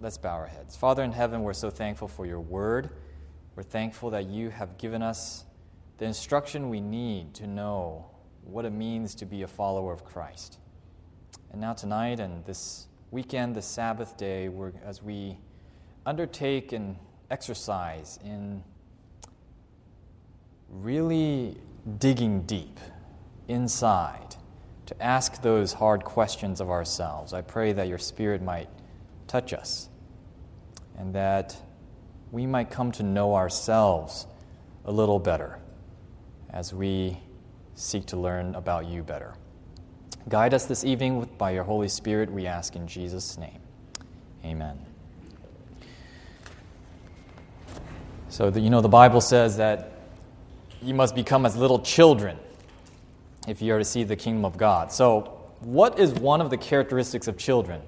Let's bow our heads. Father in heaven, we're so thankful for your word. We're thankful that you have given us the instruction we need to know what it means to be a follower of Christ. And now, tonight and this weekend, the Sabbath day, as we undertake an exercise in really digging deep inside to ask those hard questions of ourselves, I pray that your Spirit might touch us and that we might come to know ourselves a little better as we seek to learn about you better. Guide us this evening by your Holy Spirit, we ask in Jesus' name. Amen. So, the, you know, the Bible says that you must become as little children if you are to see the kingdom of God. So, what is one of the characteristics of children?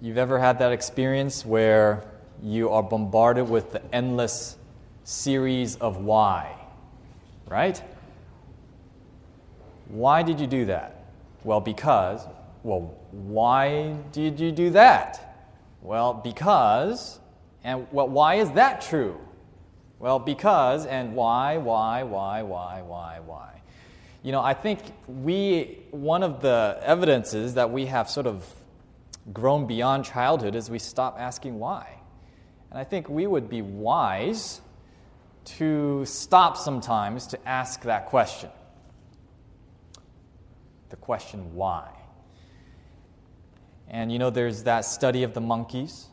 You've ever had that experience where you are bombarded with the endless series of why, right? Why did you do that? Well, because. Well, why did you do that? Well, because. And well, why is that true? Well, because, and why, why, why, why, why, why. You know, I think we, one of the evidences that we have sort of grown beyond childhood is we stop asking why. And I think we would be wise to stop sometimes to ask that question the question why. And you know, there's that study of the monkeys.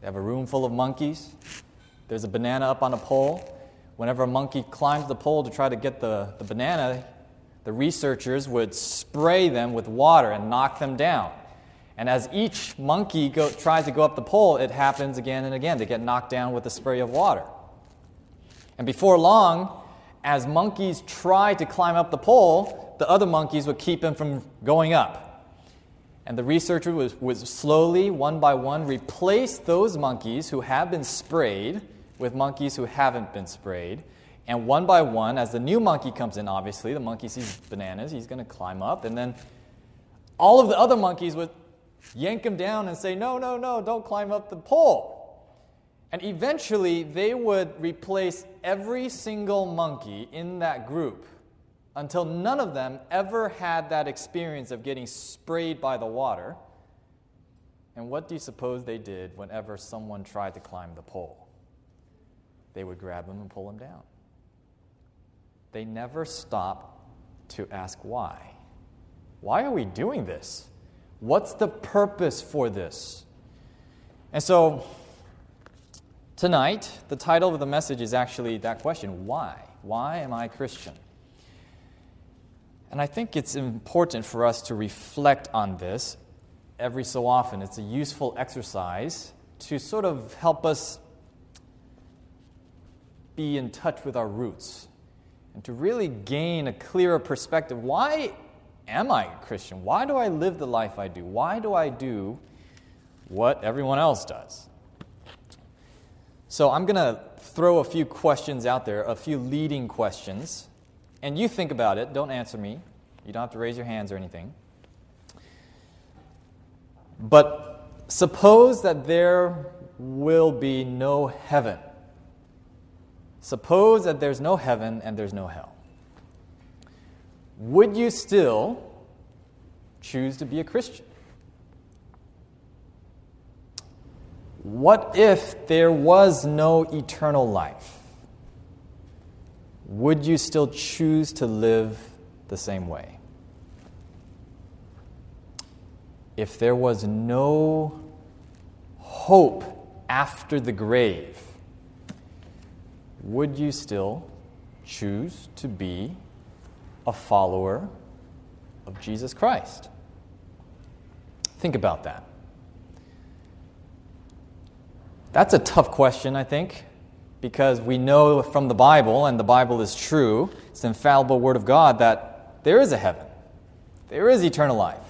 They have a room full of monkeys. There's a banana up on a pole. Whenever a monkey climbs the pole to try to get the, the banana, the researchers would spray them with water and knock them down. And as each monkey go, tries to go up the pole, it happens again and again. They get knocked down with a spray of water. And before long, as monkeys try to climb up the pole, the other monkeys would keep them from going up. And the researcher was, was slowly, one by one, replace those monkeys who have been sprayed with monkeys who haven't been sprayed. And one by one, as the new monkey comes in, obviously, the monkey sees bananas, he's going to climb up. And then all of the other monkeys would yank him down and say, No, no, no, don't climb up the pole. And eventually, they would replace every single monkey in that group until none of them ever had that experience of getting sprayed by the water. And what do you suppose they did whenever someone tried to climb the pole? They would grab them and pull them down. They never stop to ask why. Why are we doing this? What's the purpose for this? And so, tonight, the title of the message is actually that question why? Why am I Christian? And I think it's important for us to reflect on this every so often. It's a useful exercise to sort of help us be in touch with our roots and to really gain a clearer perspective. Why am I a Christian? Why do I live the life I do? Why do I do what everyone else does? So I'm going to throw a few questions out there, a few leading questions, and you think about it. Don't answer me. You don't have to raise your hands or anything. But suppose that there will be no heaven. Suppose that there's no heaven and there's no hell would you still choose to be a Christian? What if there was no eternal life? Would you still choose to live the same way? If there was no hope after the grave, would you still choose to be a follower of Jesus Christ? Think about that. That's a tough question, I think, because we know from the Bible, and the Bible is true, it's the infallible Word of God, that there is a heaven, there is eternal life,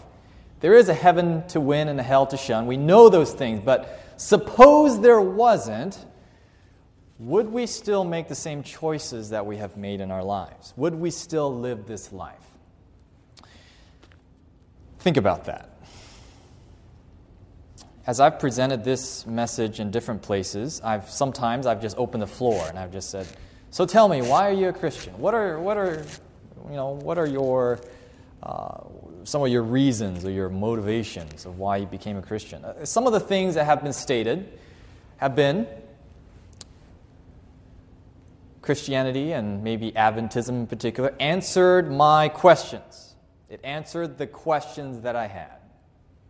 there is a heaven to win and a hell to shun. We know those things, but suppose there wasn't would we still make the same choices that we have made in our lives? Would we still live this life? Think about that. as I've presented this message in different places, I've sometimes I've just opened the floor and I've just said, "So tell me, why are you a Christian? What are what are you know what are your uh, some of your reasons or your motivations of why you became a Christian?" Uh, some of the things that have been stated have been Christianity and maybe Adventism in particular answered my questions. It answered the questions that I had.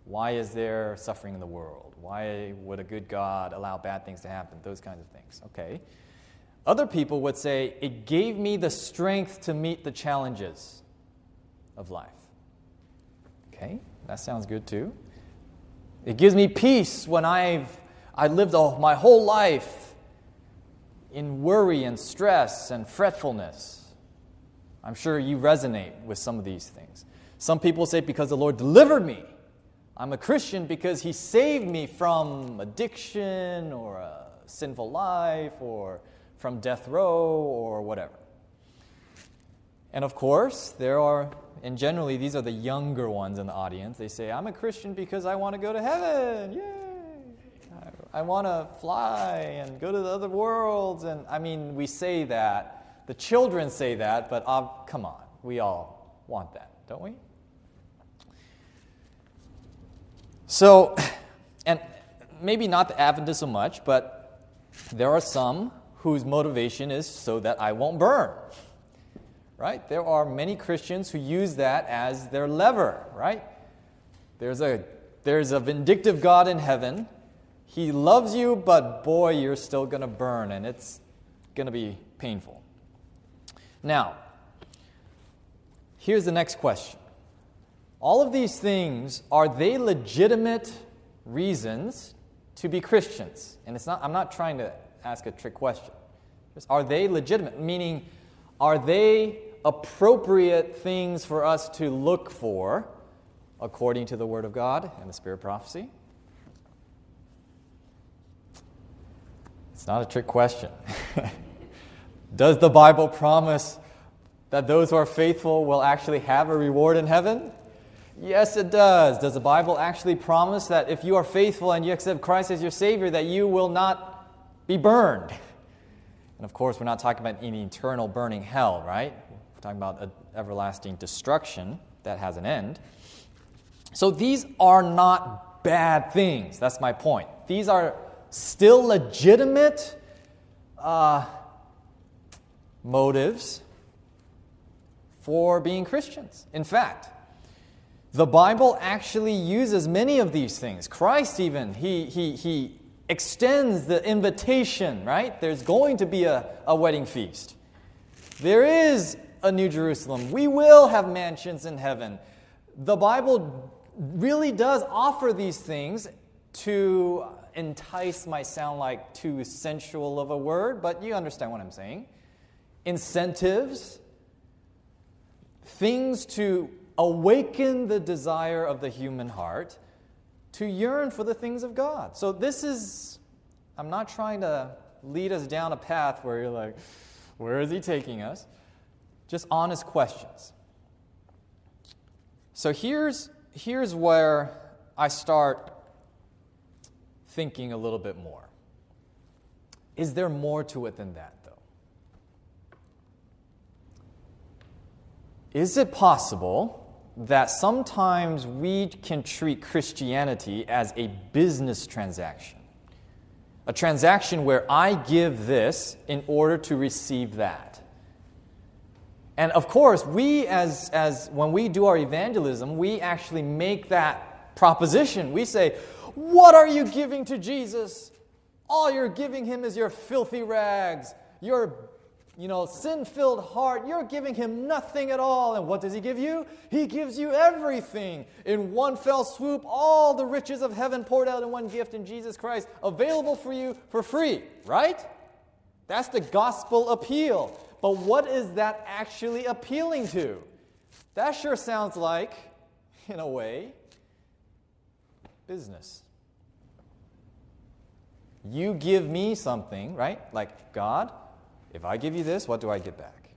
Why is there suffering in the world? Why would a good God allow bad things to happen? Those kinds of things. Okay. Other people would say, it gave me the strength to meet the challenges of life. Okay, that sounds good too. It gives me peace when I've I lived all, my whole life in worry and stress and fretfulness. I'm sure you resonate with some of these things. Some people say, because the Lord delivered me I'm a Christian because He saved me from addiction or a sinful life or from death row or whatever. And of course, there are, and generally these are the younger ones in the audience. They say, I'm a Christian because I want to go to heaven. Yay! I, want to fly and go to the other worlds. And I mean, we say that. The children say that, but uh, come on, we all want that, don't we? So, and maybe not the Adventists so much, but there are some whose motivation is so that I won't burn. Right? There are many Christians who use that as their lever, right? There's a, there's a vindictive God in heaven. He loves you, but boy, you're still going to burn, and it's going to be painful. Now, here's the next question all of these things, are they legitimate reasons to be Christians? And it's not, I'm not trying to ask a trick question. Just, are they legitimate? Meaning, are they appropriate things for us to look for according to the Word of God and the Spirit of prophecy? It's not a trick question. Does the Bible promise that those who are faithful will actually have a reward in heaven? Yes, it does. Does the Bible actually promise that if you are faithful and you accept Christ as your Savior, that you will not be burned? And of course, we're not talking about an eternal burning hell, right? We're talking about an everlasting destruction that has an end. So these are not bad things. That's my point. These are still legitimate uh, motives for being Christians. In fact, the Bible actually uses many of these things. Christ, even, he, he, he extends the invitation, right? There's going to be a, a wedding feast. There is a New Jerusalem. We will have mansions in heaven. The Bible really does offer these things to entice might sound like too sensual of a word, but you understand what I'm saying. Incentives, things to awaken the desire of the human heart to yearn for the things of God. So, this is, I'm not trying to lead us down a path where you're like, where is he taking us? Just honest questions. So, here's, here's where I start thinking a little bit more. Is there more to it than that, though? Is it possible that sometimes we can treat Christianity as a business transaction. A transaction where I give this in order to receive that. And of course, we, as, as when we do our evangelism, we actually make that proposition. We say, What are you giving to Jesus? All you're giving him is your filthy rags, your you know, sin filled heart, you're giving him nothing at all. And what does he give you? He gives you everything. In one fell swoop, all the riches of heaven poured out in one gift in Jesus Christ, available for you for free, right? That's the gospel appeal. But what is that actually appealing to? That sure sounds like, in a way, business. You give me something, right? Like God if I give you this, what do I get back?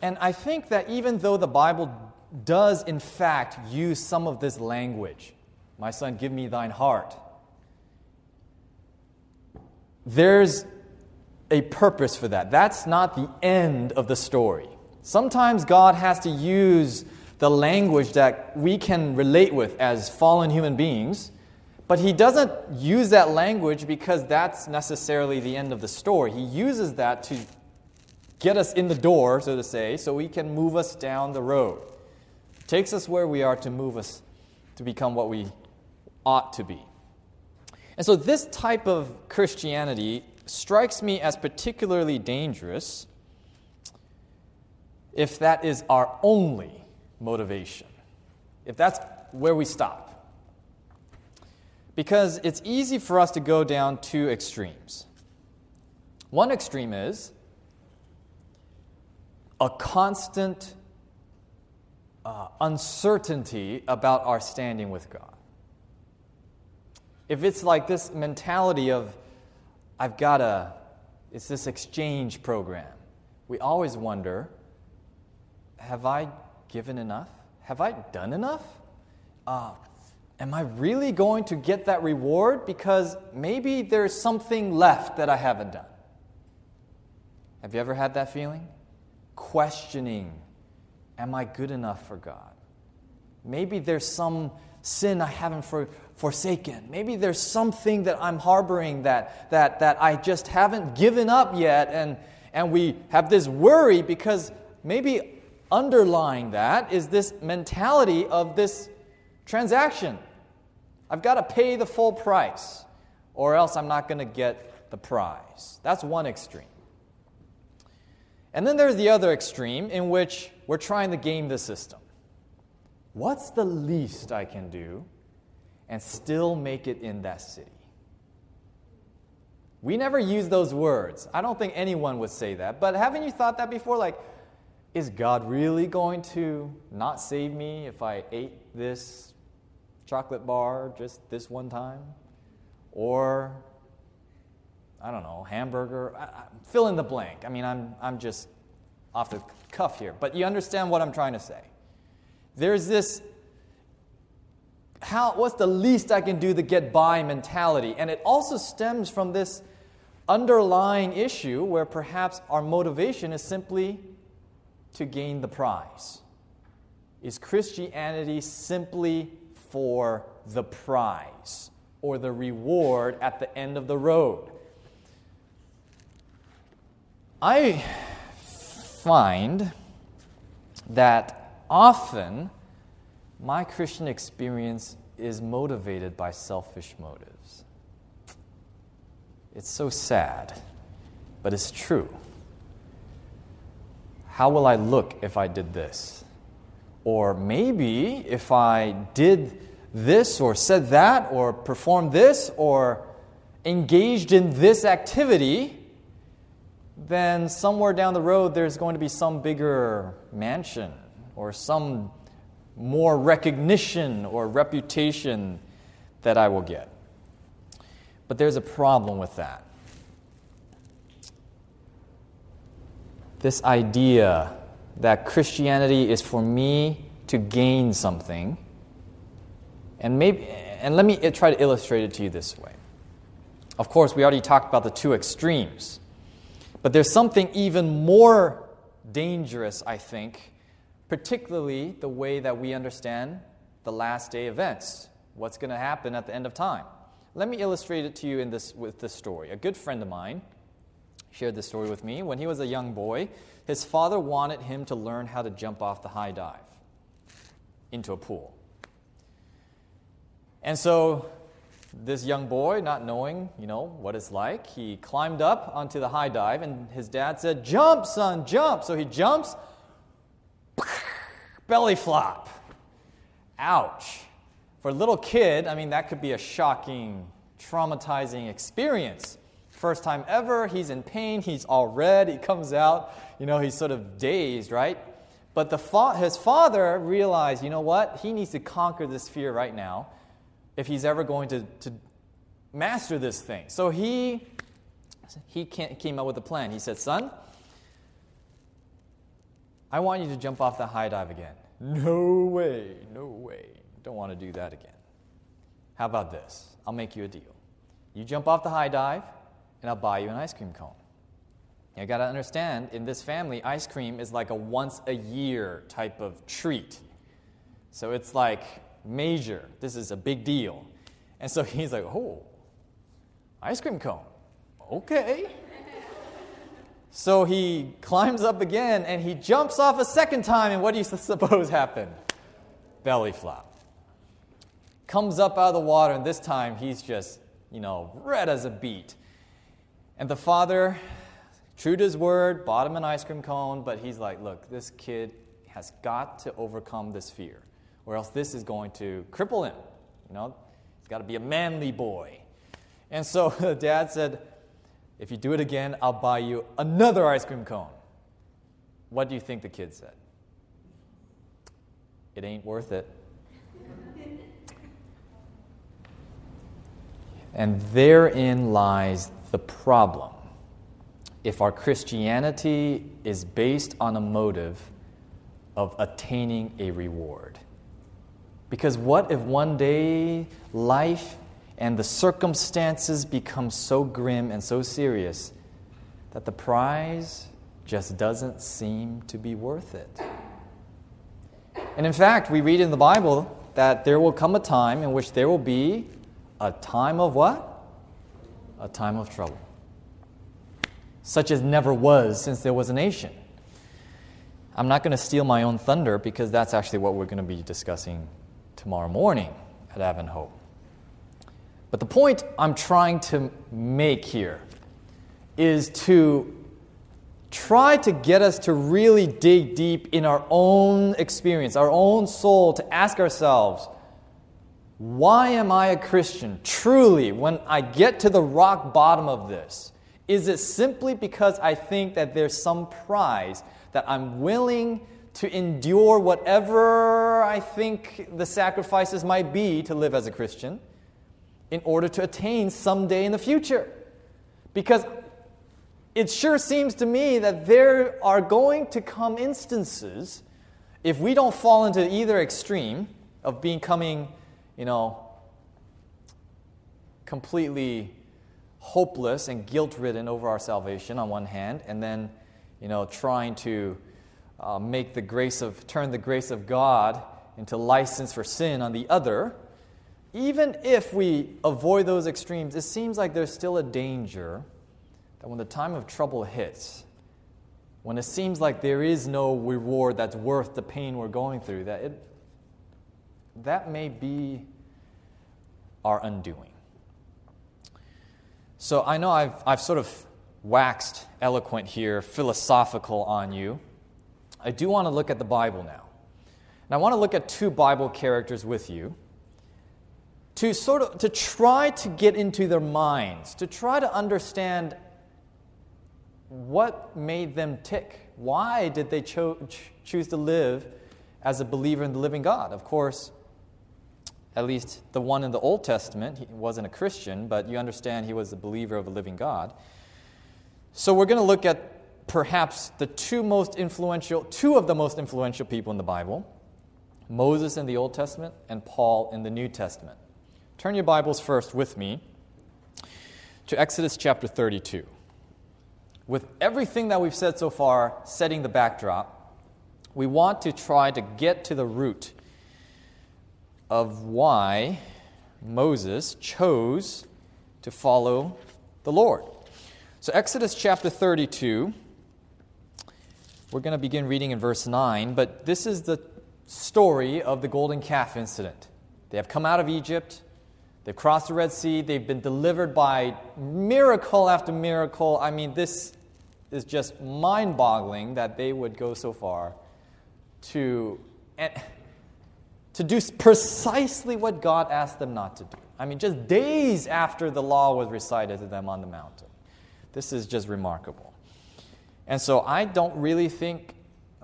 And I think that even though the Bible does, in fact, use some of this language, My son, give me thine heart. There's a purpose for that. That's not the end of the story. Sometimes God has to use the language that we can relate with as fallen human beings, but He doesn't use that language because that's necessarily the end of the story. He uses that to get us in the door, so to say, so He can move us down the road. Takes us where we are to move us to become what we ought to be. And so, this type of Christianity strikes me as particularly dangerous if that is our only motivation, if that's where we stop. Because it's easy for us to go down two extremes. One extreme is a constant uh, uncertainty about our standing with God. If it's like this mentality of, I've got a, it's this exchange program, we always wonder, have I given enough? Have I done enough? Uh, am I really going to get that reward? Because maybe there's something left that I haven't done. Have you ever had that feeling? Questioning, am I good enough for God? Maybe there's some sin I haven't for, forsaken. Maybe there's something that I'm harboring that, that, that I just haven't given up yet. And, and we have this worry because maybe underlying that is this mentality of this transaction. I've got to pay the full price, or else I'm not going to get the prize. That's one extreme. And then there's the other extreme in which we're trying to game the system. What's the least I can do and still make it in that city? We never use those words. I don't think anyone would say that. But haven't you thought that before? Like, is God really going to not save me if I ate this chocolate bar just this one time? Or, I don't know, hamburger? I, I, fill in the blank. I mean, I'm, I'm just off the cuff here, but you understand what I'm trying to say. There's this how, what's the least I can do to get by mentality. And it also stems from this underlying issue where perhaps our motivation is simply to gain the prize? Is Christianity simply for the prize or the reward at the end of the road? I find that often my Christian experience is motivated by selfish motives. It's so sad, but it's true. How will I look if I did this? Or maybe if I did this or said that or performed this or engaged in this activity, then somewhere down the road there's going to be some bigger mansion or some more recognition or reputation that I will get. But there's a problem with that. this idea that Christianity is for me to gain something. And maybe and let me try to illustrate it to you this way. Of course, we already talked about the two extremes. But there's something even more dangerous, I think, particularly the way that we understand the last day events. What's going to happen at the end of time? Let me illustrate it to you in this, with this story. A good friend of mine shared this story with me. When he was a young boy, his father wanted him to learn how to jump off the high dive into a pool. And so this young boy, not knowing, you know, what it's like, he climbed up onto the high dive and his dad said, "Jump, son, jump." So he jumps belly flop. Ouch. For a little kid, I mean that could be a shocking, traumatizing experience. First time ever, he's in pain, he's all red, he comes out, you know, he's sort of dazed, right? But the fa- his father realized, you know what? He needs to conquer this fear right now if he's ever going to, to master this thing. So he, he came up with a plan. He said, Son, I want you to jump off the high dive again. No way, no way. Don't want to do that again. How about this? I'll make you a deal. You jump off the high dive, and I'll buy you an ice cream cone. You got to understand, in this family, ice cream is like a once a year type of treat. So it's like major. This is a big deal. And so he's like, oh, ice cream cone. Okay. so he climbs up again and he jumps off a second time, and what do you suppose happened? Belly flop. Comes up out of the water, and this time he's just, you know, red as a beet. And the father True to his word, bought him an ice cream cone, but he's like, look, this kid has got to overcome this fear, or else this is going to cripple him. You know, he's got to be a manly boy. And so the dad said, if you do it again, I'll buy you another ice cream cone. What do you think the kid said? It ain't worth it. and therein lies the problem if our Christianity is based on a motive of attaining a reward. Because what if one day life and the circumstances become so grim and so serious that the prize just doesn't seem to be worth it? And in fact, we read in the Bible that there will come a time in which there will be a time of what? A time of trouble such as never was since there was a nation. I'm not going to steal my own thunder because that's actually what we're going to be discussing tomorrow morning at Advent Hope. But the point I'm trying to make here is to try to get us to really dig deep in our own experience, our own soul, to ask ourselves, why am I a Christian? Truly, when I get to the rock bottom of this, is it simply because I think that there's some prize that I'm willing to endure whatever I think the sacrifices might be to live as a Christian in order to attain someday in the future? Because it sure seems to me that there are going to come instances, if we don't fall into either extreme of becoming, you know, completely hopeless and guilt ridden over our salvation on one hand, and then, you know, trying to uh, make the grace of, turn the grace of God into license for sin on the other, even if we avoid those extremes, it seems like there's still a danger that when the time of trouble hits, when it seems like there is no reward that's worth the pain we're going through, that it, that may be our undoing. So I know I've, I've sort of waxed eloquent here, philosophical on you. I do want to look at the Bible now. And I want to look at two Bible characters with you to sort of to try to get into their minds, to try to understand what made them tick. Why did they cho- choose to live as a believer in the living God? Of course, at least the one in the Old Testament, he wasn't a Christian, but you understand he was a believer of a living God. So we're going to look at perhaps the two most influential, two of the most influential people in the Bible Moses in the Old Testament and Paul in the New Testament. Turn your Bibles first with me to Exodus chapter 32. With everything that we've said so far, setting the backdrop, we want to try to get to the root of why Moses chose to follow the Lord. So, Exodus chapter 32, we're going to begin reading in verse 9, but this is the story of the golden calf incident. They have come out of Egypt, they've crossed the Red Sea, they've been delivered by miracle after miracle. I mean, this is just mind boggling that they would go so far to. And, to do precisely what God asked them not to do. I mean, just days after the law was recited to them on the mountain. This is just remarkable. And so I don't really think,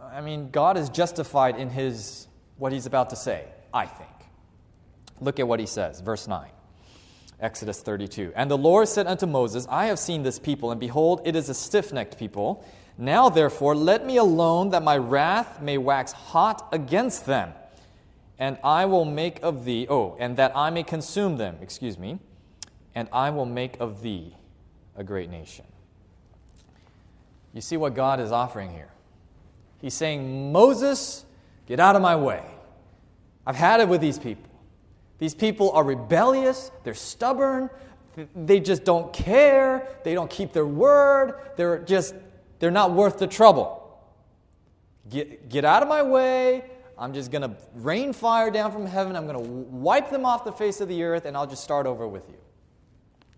I mean, God is justified in his, what he's about to say, I think. Look at what he says, verse 9. Exodus 32. And the Lord said unto Moses, I have seen this people, and behold, it is a stiff necked people. Now, therefore, let me alone that my wrath may wax hot against them and I will make of thee, oh, and that I may consume them, excuse me, and I will make of thee a great nation. You see what God is offering here? He's saying, Moses, get out of my way. I've had it with these people. These people are rebellious, they're stubborn, they just don't care, they don't keep their word, they're just, they're not worth the trouble. Get, get out of my way. I'm just going to rain fire down from heaven. I'm going to wipe them off the face of the earth, and I'll just start over with you.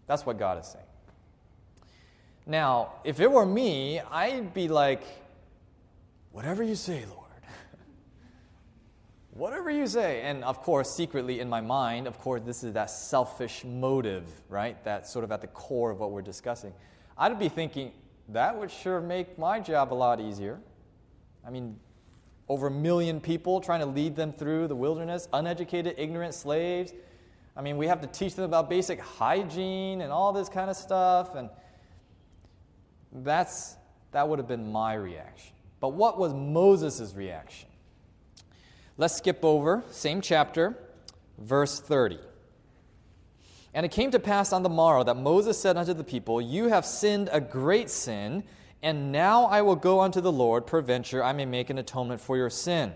That's what God is saying. Now, if it were me, I'd be like, whatever you say, Lord. whatever you say. And of course, secretly in my mind, of course, this is that selfish motive, right? That's sort of at the core of what we're discussing. I'd be thinking, that would sure make my job a lot easier. I mean, over a million people trying to lead them through the wilderness, uneducated, ignorant slaves. I mean, we have to teach them about basic hygiene and all this kind of stuff. And that's, that would have been my reaction. But what was Moses' reaction? Let's skip over, same chapter, verse 30. And it came to pass on the morrow that Moses said unto the people, You have sinned a great sin and now I will go unto the Lord, peradventure I may make an atonement for your sin.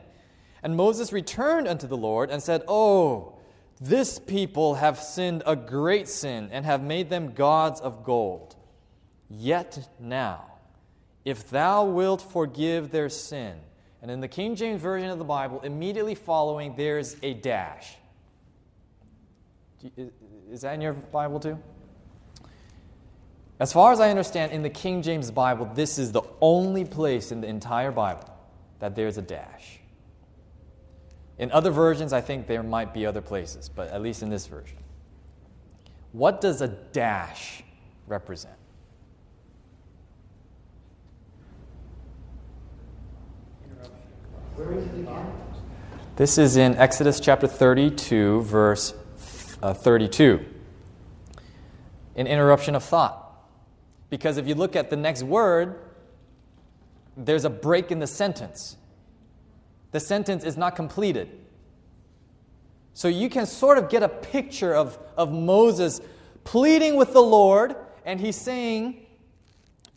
And Moses returned unto the Lord and said, Oh, this people have sinned a great sin and have made them gods of gold. Yet now, if thou wilt forgive their sin, and in the King James Version of the Bible, immediately following, there's a dash. Is that in your Bible too? As far as I understand, in the King James Bible, this is the only place in the entire Bible that there's a dash. In other versions, I think there might be other places, but at least in this version. What does a dash represent? This is in Exodus chapter 32, verse uh, 32. An interruption of thought. Because if you look at the next word, there's a break in the sentence. The sentence is not completed. So you can sort of get a picture of, of Moses pleading with the Lord, and he's saying,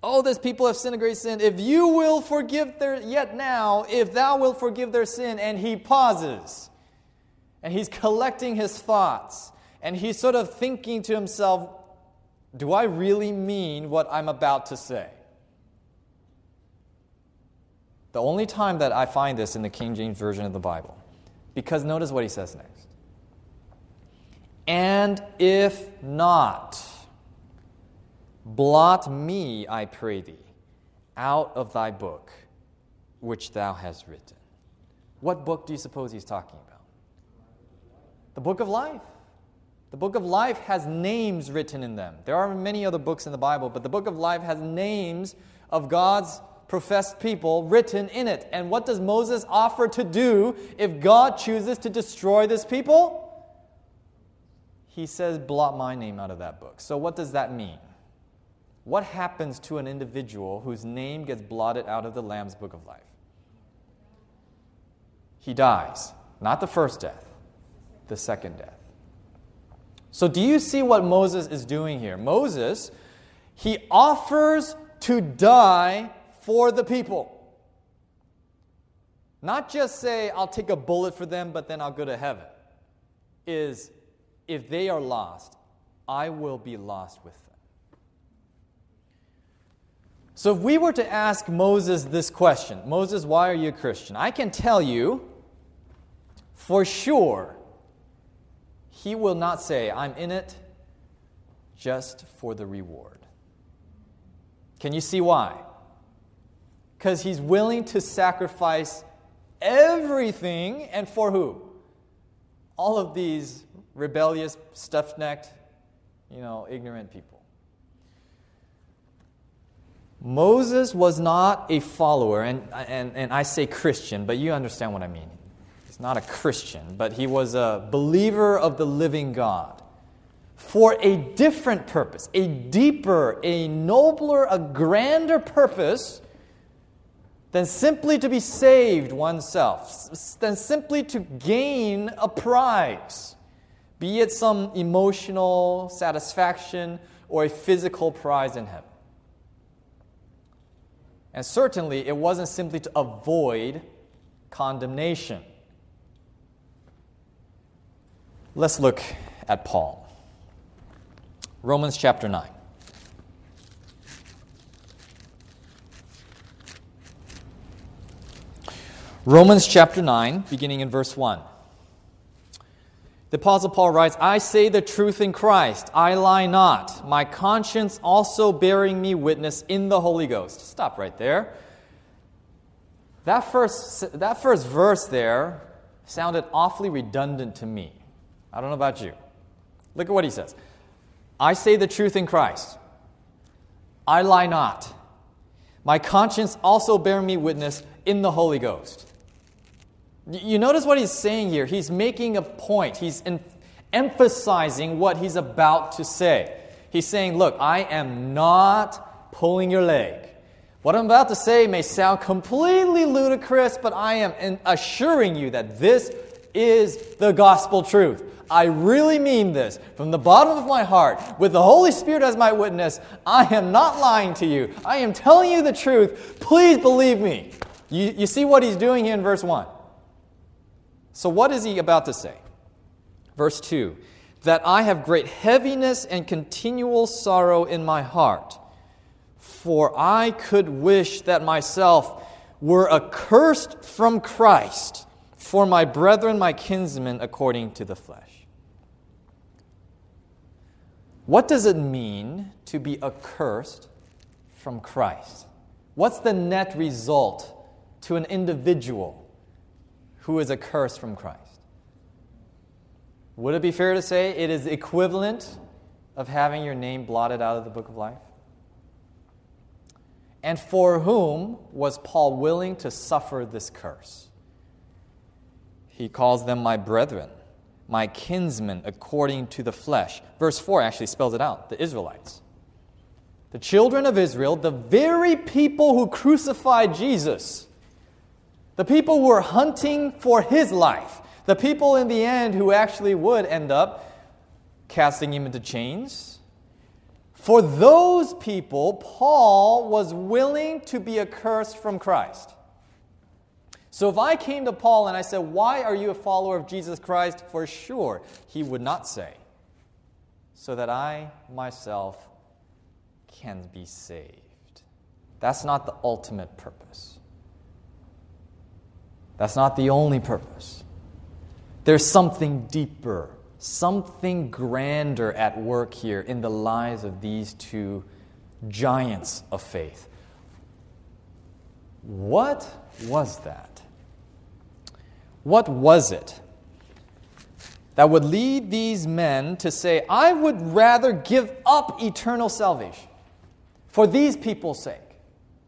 Oh, this people have sinned a great sin. If you will forgive their, yet now, if thou wilt forgive their sin. And he pauses. And he's collecting his thoughts. And he's sort of thinking to himself, do I really mean what I'm about to say? The only time that I find this in the King James Version of the Bible. Because notice what he says next. And if not, blot me, I pray thee, out of thy book which thou hast written. What book do you suppose he's talking about? The book of life. The book of life has names written in them. There are many other books in the Bible, but the book of life has names of God's professed people written in it. And what does Moses offer to do if God chooses to destroy this people? He says, blot my name out of that book. So, what does that mean? What happens to an individual whose name gets blotted out of the Lamb's book of life? He dies. Not the first death, the second death. So, do you see what Moses is doing here? Moses, he offers to die for the people. Not just say, I'll take a bullet for them, but then I'll go to heaven. Is if they are lost, I will be lost with them. So, if we were to ask Moses this question Moses, why are you a Christian? I can tell you for sure he will not say, I'm in it just for the reward. Can you see why? Because he's willing to sacrifice everything, and for who? All of these rebellious, stuffed necked, you know, ignorant people. Moses was not a follower, and, and, and I say Christian, but you understand what I mean not a Christian, but he was a believer of the living God for a different purpose, a deeper, a nobler, a grander purpose than simply to be saved oneself, than simply to gain a prize, be it some emotional satisfaction or a physical prize in heaven. And certainly, it wasn't simply to avoid condemnation. Let's look at Paul. Romans chapter 9. Romans chapter 9, beginning in verse 1. The Apostle Paul writes, I say the truth in Christ, I lie not, my conscience also bearing me witness in the Holy Ghost. Stop right there. That first, that first verse there sounded awfully redundant to me. I don't know about you. Look at what he says I say the truth in Christ, I lie not. My conscience also bear me witness in the Holy Ghost. You notice what he's saying here. He's making a point. He's emphasizing what he's about to say. He's saying, Look, I am not pulling your leg. What I'm about to say may sound completely ludicrous, but I am assuring you that this is the gospel truth. I really mean this from the bottom of my heart, with the Holy Spirit as my witness. I am not lying to you. I am telling you the truth. Please believe me. You, you see what he's doing here in verse 1. So, what is he about to say? Verse 2 That I have great heaviness and continual sorrow in my heart, for I could wish that myself were accursed from Christ for my brethren, my kinsmen, according to the flesh. What does it mean to be accursed from Christ? What's the net result to an individual who is accursed from Christ. Would it be fair to say it is equivalent of having your name blotted out of the book of life? And for whom was Paul willing to suffer this curse? He calls them my brethren, my kinsmen according to the flesh. Verse 4 actually spells it out the Israelites. The children of Israel, the very people who crucified Jesus the people who were hunting for his life, the people in the end who actually would end up casting him into chains. For those people, Paul was willing to be accursed from Christ. So if I came to Paul and I said, Why are you a follower of Jesus Christ? For sure, he would not say, So that I myself can be saved. That's not the ultimate purpose. That's not the only purpose. There's something deeper, something grander at work here in the lives of these two giants of faith. What was that? What was it that would lead these men to say, I would rather give up eternal salvation for these people's sake?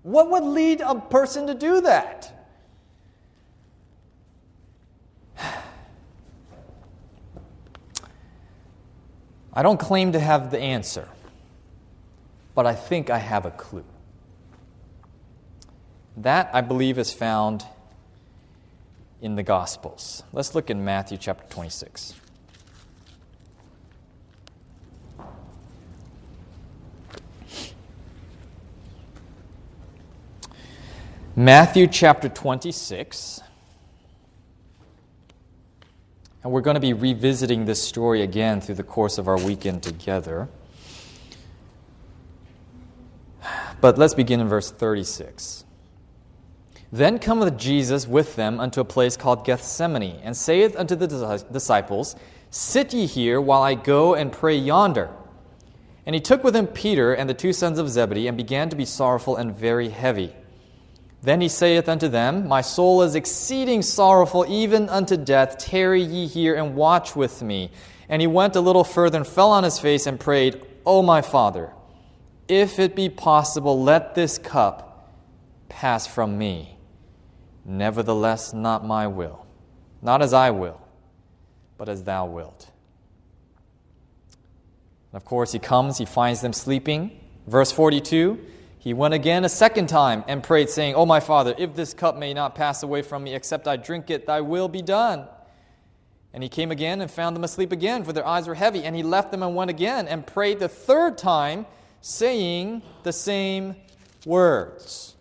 What would lead a person to do that? I don't claim to have the answer, but I think I have a clue. That, I believe, is found in the Gospels. Let's look in Matthew chapter 26. Matthew chapter 26. And we're going to be revisiting this story again through the course of our weekend together. But let's begin in verse 36. Then cometh Jesus with them unto a place called Gethsemane, and saith unto the disciples, Sit ye here while I go and pray yonder. And he took with him Peter and the two sons of Zebedee, and began to be sorrowful and very heavy. Then he saith unto them, My soul is exceeding sorrowful, even unto death. Tarry ye here and watch with me. And he went a little further and fell on his face and prayed, O my Father, if it be possible, let this cup pass from me. Nevertheless, not my will, not as I will, but as thou wilt. And of course, he comes, he finds them sleeping. Verse 42 He went again a second time and prayed, saying, O my Father, if this cup may not pass away from me except I drink it, thy will be done. And he came again and found them asleep again, for their eyes were heavy. And he left them and went again and prayed the third time, saying the same words.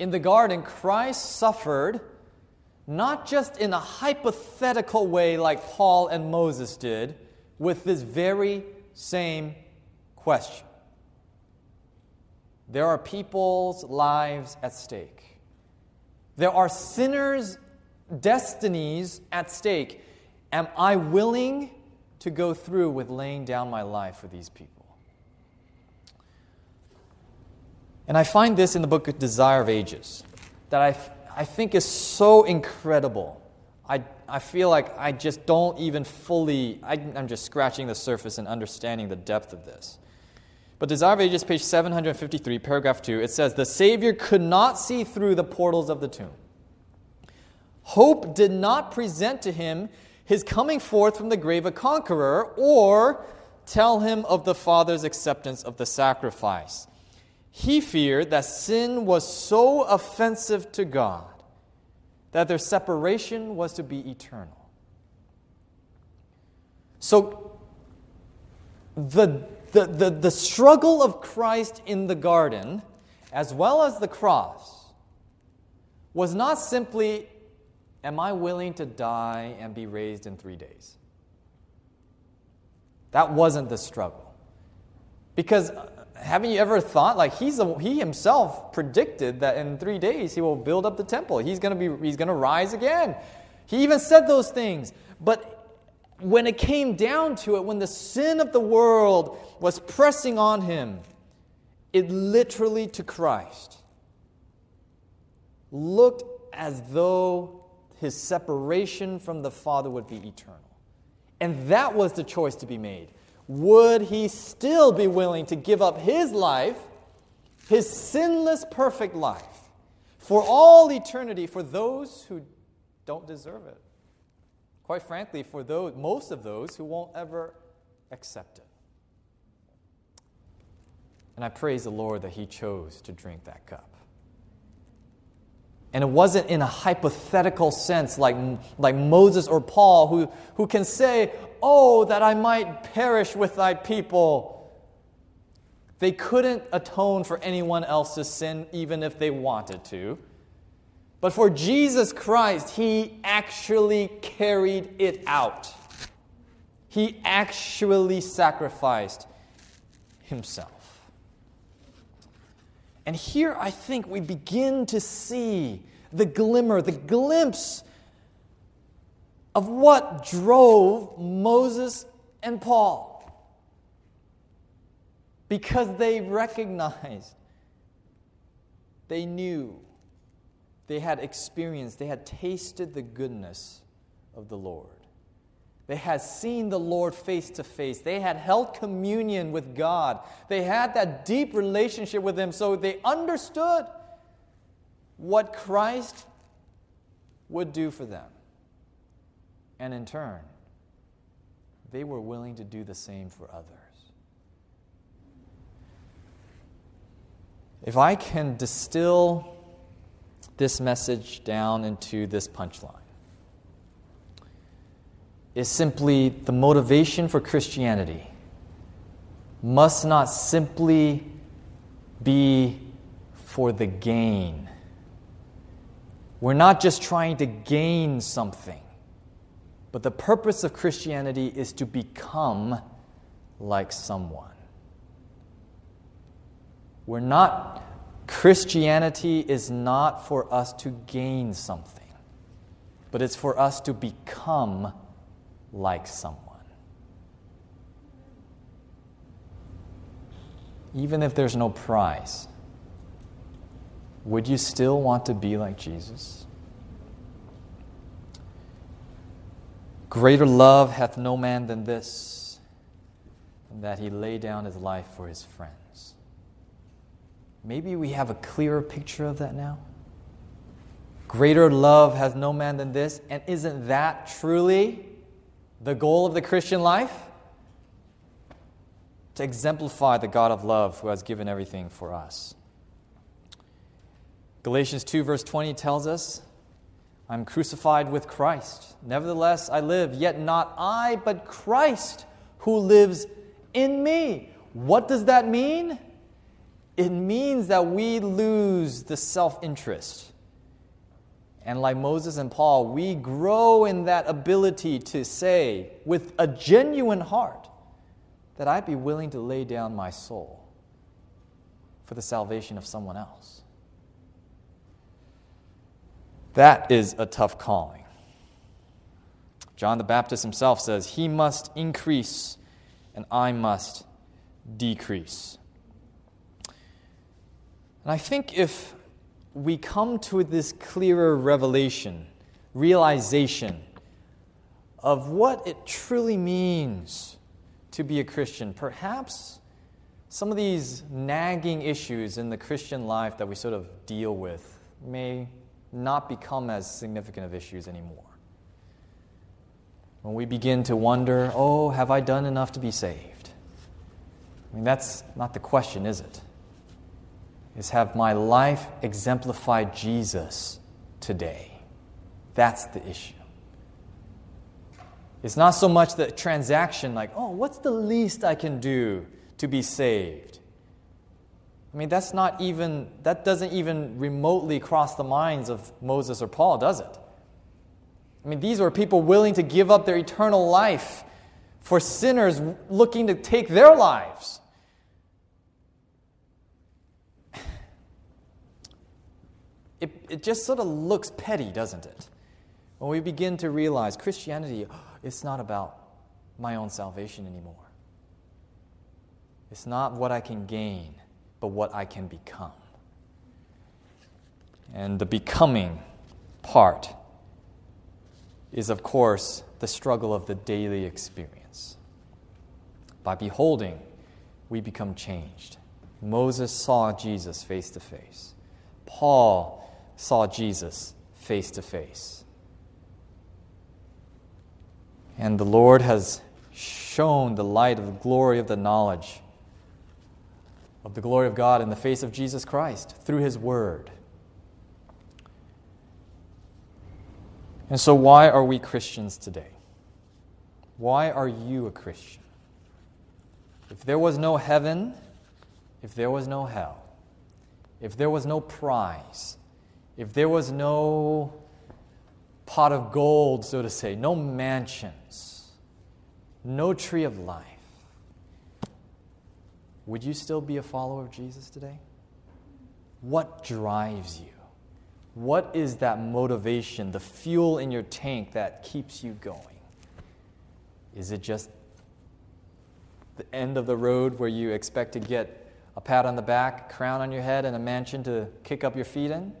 In the garden, Christ suffered not just in a hypothetical way like Paul and Moses did, with this very same question. There are people's lives at stake. There are sinners' destinies at stake. Am I willing to go through with laying down my life for these people? And I find this in the book Desire of Ages that I, I think is so incredible. I, I feel like I just don't even fully, I, I'm just scratching the surface and understanding the depth of this. But Desire of Ages, page 753, paragraph 2, it says, The Savior could not see through the portals of the tomb. Hope did not present to him his coming forth from the grave a conqueror or tell him of the Father's acceptance of the sacrifice. He feared that sin was so offensive to God that their separation was to be eternal. So, the the, the, the struggle of Christ in the garden, as well as the cross, was not simply, Am I willing to die and be raised in three days? That wasn't the struggle. Because haven't you ever thought, like, he's he himself predicted that in three days he will build up the temple? He's going to be, he's going to rise again. He even said those things. But when it came down to it, when the sin of the world was pressing on him, it literally to Christ looked as though his separation from the Father would be eternal. And that was the choice to be made. Would he still be willing to give up his life, his sinless, perfect life, for all eternity for those who don't deserve it? Quite frankly, for those, most of those who won't ever accept it. And I praise the Lord that He chose to drink that cup. And it wasn't in a hypothetical sense like, like Moses or Paul, who, who can say, Oh, that I might perish with thy people. They couldn't atone for anyone else's sin, even if they wanted to. But for Jesus Christ, he actually carried it out. He actually sacrificed himself. And here I think we begin to see the glimmer, the glimpse of what drove Moses and Paul. Because they recognized, they knew they had experienced, they had tasted the goodness of the Lord. They had seen the Lord face to face. They had held communion with God. They had that deep relationship with Him, so they understood what Christ would do for them. And in turn, they were willing to do the same for others. If I can distill this message down into this punchline is simply the motivation for Christianity must not simply be for the gain. We're not just trying to gain something, but the purpose of Christianity is to become like someone. We're not Christianity is not for us to gain something, but it's for us to become like someone. Even if there's no prize, would you still want to be like Jesus? Greater love hath no man than this, that he lay down his life for his friends. Maybe we have a clearer picture of that now. Greater love has no man than this, and isn't that truly the goal of the Christian life? to exemplify the God of love who has given everything for us. Galatians 2, verse 20 tells us, I'm crucified with Christ. Nevertheless, I live, yet not I, but Christ who lives in me. What does that mean? It means that we lose the self interest. And like Moses and Paul, we grow in that ability to say with a genuine heart that I'd be willing to lay down my soul for the salvation of someone else. That is a tough calling. John the Baptist himself says, He must increase and I must decrease. And I think if we come to this clearer revelation, realization of what it truly means to be a Christian, perhaps some of these nagging issues in the Christian life that we sort of deal with may not become as significant of issues anymore. When we begin to wonder, oh, have I done enough to be saved? I mean, that's not the question, is it? Is have my life exemplified Jesus today? That's the issue. It's not so much the transaction, like, oh, what's the least I can do to be saved? I mean, that's not even, that doesn't even remotely cross the minds of Moses or Paul, does it? I mean, these were people willing to give up their eternal life for sinners looking to take their lives. It, it just sort of looks petty, doesn't it? When we begin to realize Christianity, it's not about my own salvation anymore. It's not what I can gain but what I can become. And the becoming part is, of course, the struggle of the daily experience. By beholding, we become changed. Moses saw Jesus face to face. Paul saw Jesus face to face. And the Lord has shown the light of the glory of the knowledge of the glory of God in the face of Jesus Christ through His Word. And so, why are we Christians today? Why are you a Christian? If there was no heaven, if there was no hell, if there was no prize, if there was no pot of gold, so to say, no mansions, no tree of life, would you still be a follower of Jesus today? What drives you? What is that motivation, the fuel in your tank that keeps you going? Is it just the end of the road where you expect to get a pat on the back, crown on your head, and a mansion to kick up your feet in?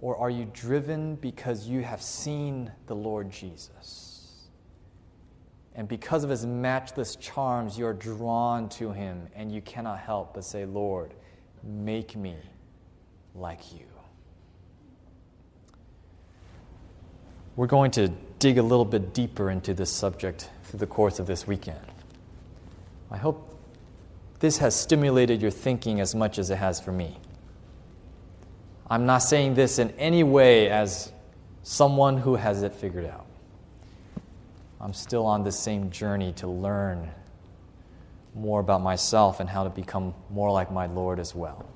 Or are you driven because you have seen the Lord Jesus? And because of his matchless charms, you're drawn to him, and you cannot help but say, Lord, make me like you. We're going to dig a little bit deeper into this subject through the course of this weekend. I hope this has stimulated your thinking as much as it has for me. I'm not saying this in any way as someone who has it figured out. I'm still on the same journey to learn more about myself and how to become more like my Lord as well.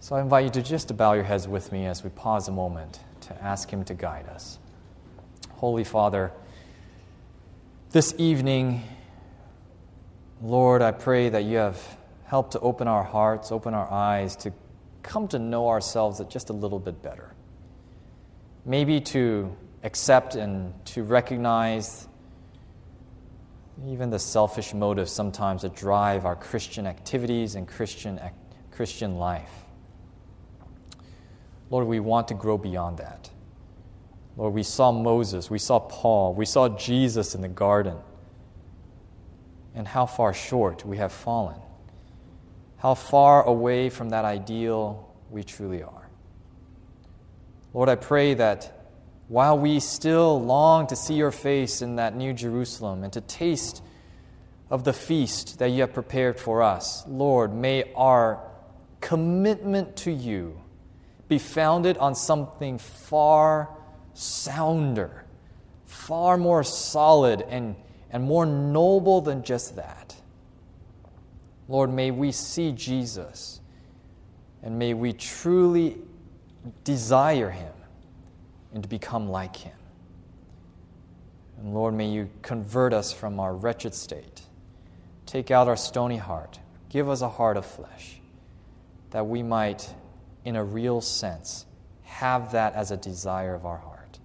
So I invite you to just bow your heads with me as we pause a moment to ask Him to guide us. Holy Father, this evening, Lord, I pray that you have helped to open our hearts, open our eyes to come to know ourselves just a little bit better. Maybe to accept and to recognize even the selfish motives sometimes that drive our Christian activities and Christian, Christian life. Lord, we want to grow beyond that. Lord, we saw Moses, we saw Paul, we saw Jesus in the garden, and how far short we have fallen. How far away from that ideal we truly are. Lord, I pray that while we still long to see your face in that new Jerusalem and to taste of the feast that you have prepared for us. Lord, may our commitment to you be founded on something far sounder, far more solid, and, and more noble than just that. Lord, may we see Jesus and may we truly desire him and to become like him. And Lord, may you convert us from our wretched state. Take out our stony heart. Give us a heart of flesh that we might, in a real sense, have that as a desire of our heart.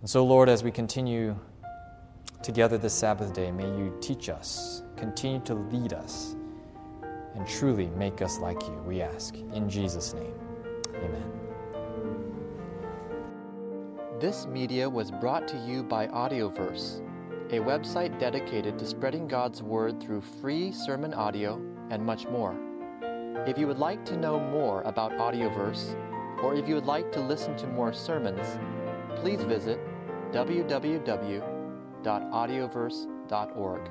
And so, Lord, as we continue together this Sabbath day, may you teach us, continue to lead us, and truly make us like you, we ask. In Jesus' name, amen. This media was brought to you by Audioverse, a website dedicated to spreading God's Word through free sermon audio and much more. If you would like to know more about Audioverse, or if you would like to listen to more sermons, please visit www.audioverse.org.